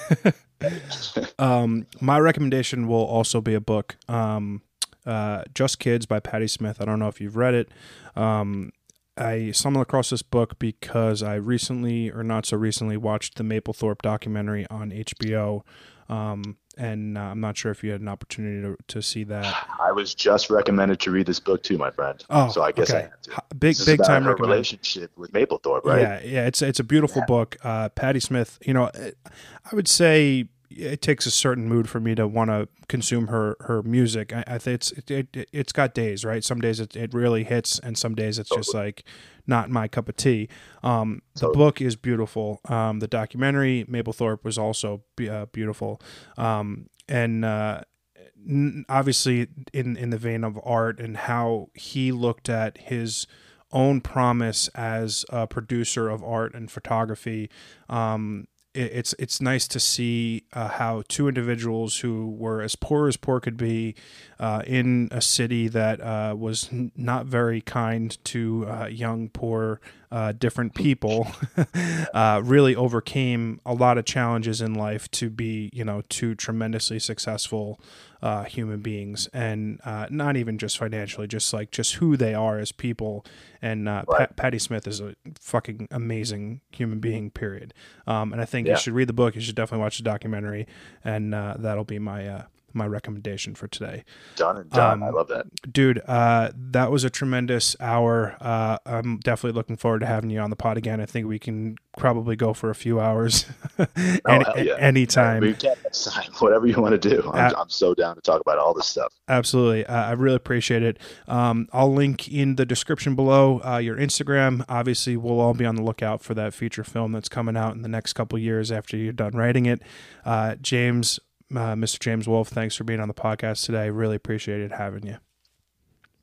*laughs* um, my recommendation will also be a book, um, uh, Just Kids by Patti Smith. I don't know if you've read it. Um, I stumbled across this book because I recently, or not so recently, watched the Mapplethorpe documentary on HBO. Um, and uh, I'm not sure if you had an opportunity to, to see that. i was just recommended to read this book too my friend Oh, so i guess i okay. have to Big, big time relationship with Mapplethorpe, right? Yeah, yeah, it's it's a beautiful book. Uh, Patti Smith, you know, I would say it takes a certain mood for me to want to consume her her music. I, I think it's it, it it's got days, right? Some days it, it really hits, and some days it's just like not my cup of tea. Um, the book is beautiful. Um, the documentary Mapplethorpe was also be, uh, beautiful, um, and. Uh, n- obviously in in the vein of art and how he looked at his own promise as a producer of art and photography um it's it's nice to see uh, how two individuals who were as poor as poor could be uh, in a city that uh, was not very kind to uh, young poor uh, different people *laughs* uh, really overcame a lot of challenges in life to be you know two tremendously successful uh, human beings and uh, not even just financially just like just who they are as people and uh, Right. Pat, Patti Smith is a fucking amazing human being period um, and I think Yeah. you should read the book you should definitely watch the documentary and uh, that'll be my uh, my recommendation for today Done and done. Um, I love that. dude uh that was a tremendous hour uh i'm definitely looking forward to having you on the pod again i think we can probably go for a few hours *laughs* any, Oh, hell yeah. anytime We can time. *laughs* Whatever you want to do. I'm, Uh, I'm so down to talk about all this stuff. absolutely uh, i really appreciate it um i'll link in the description below uh, your instagram obviously we'll all be on the lookout for that feature film that's coming out in the next couple years after you're done writing it uh james uh, mr james wolfe thanks for being on the podcast today really appreciated having you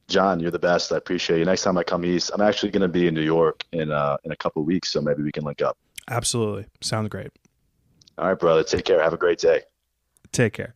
John, you're the best. I appreciate you. Next time I come east, I'm actually going to be in New York in uh, in a couple of weeks, so maybe we can link up. absolutely sounds great All right, brother. Take care. Have a great day. take care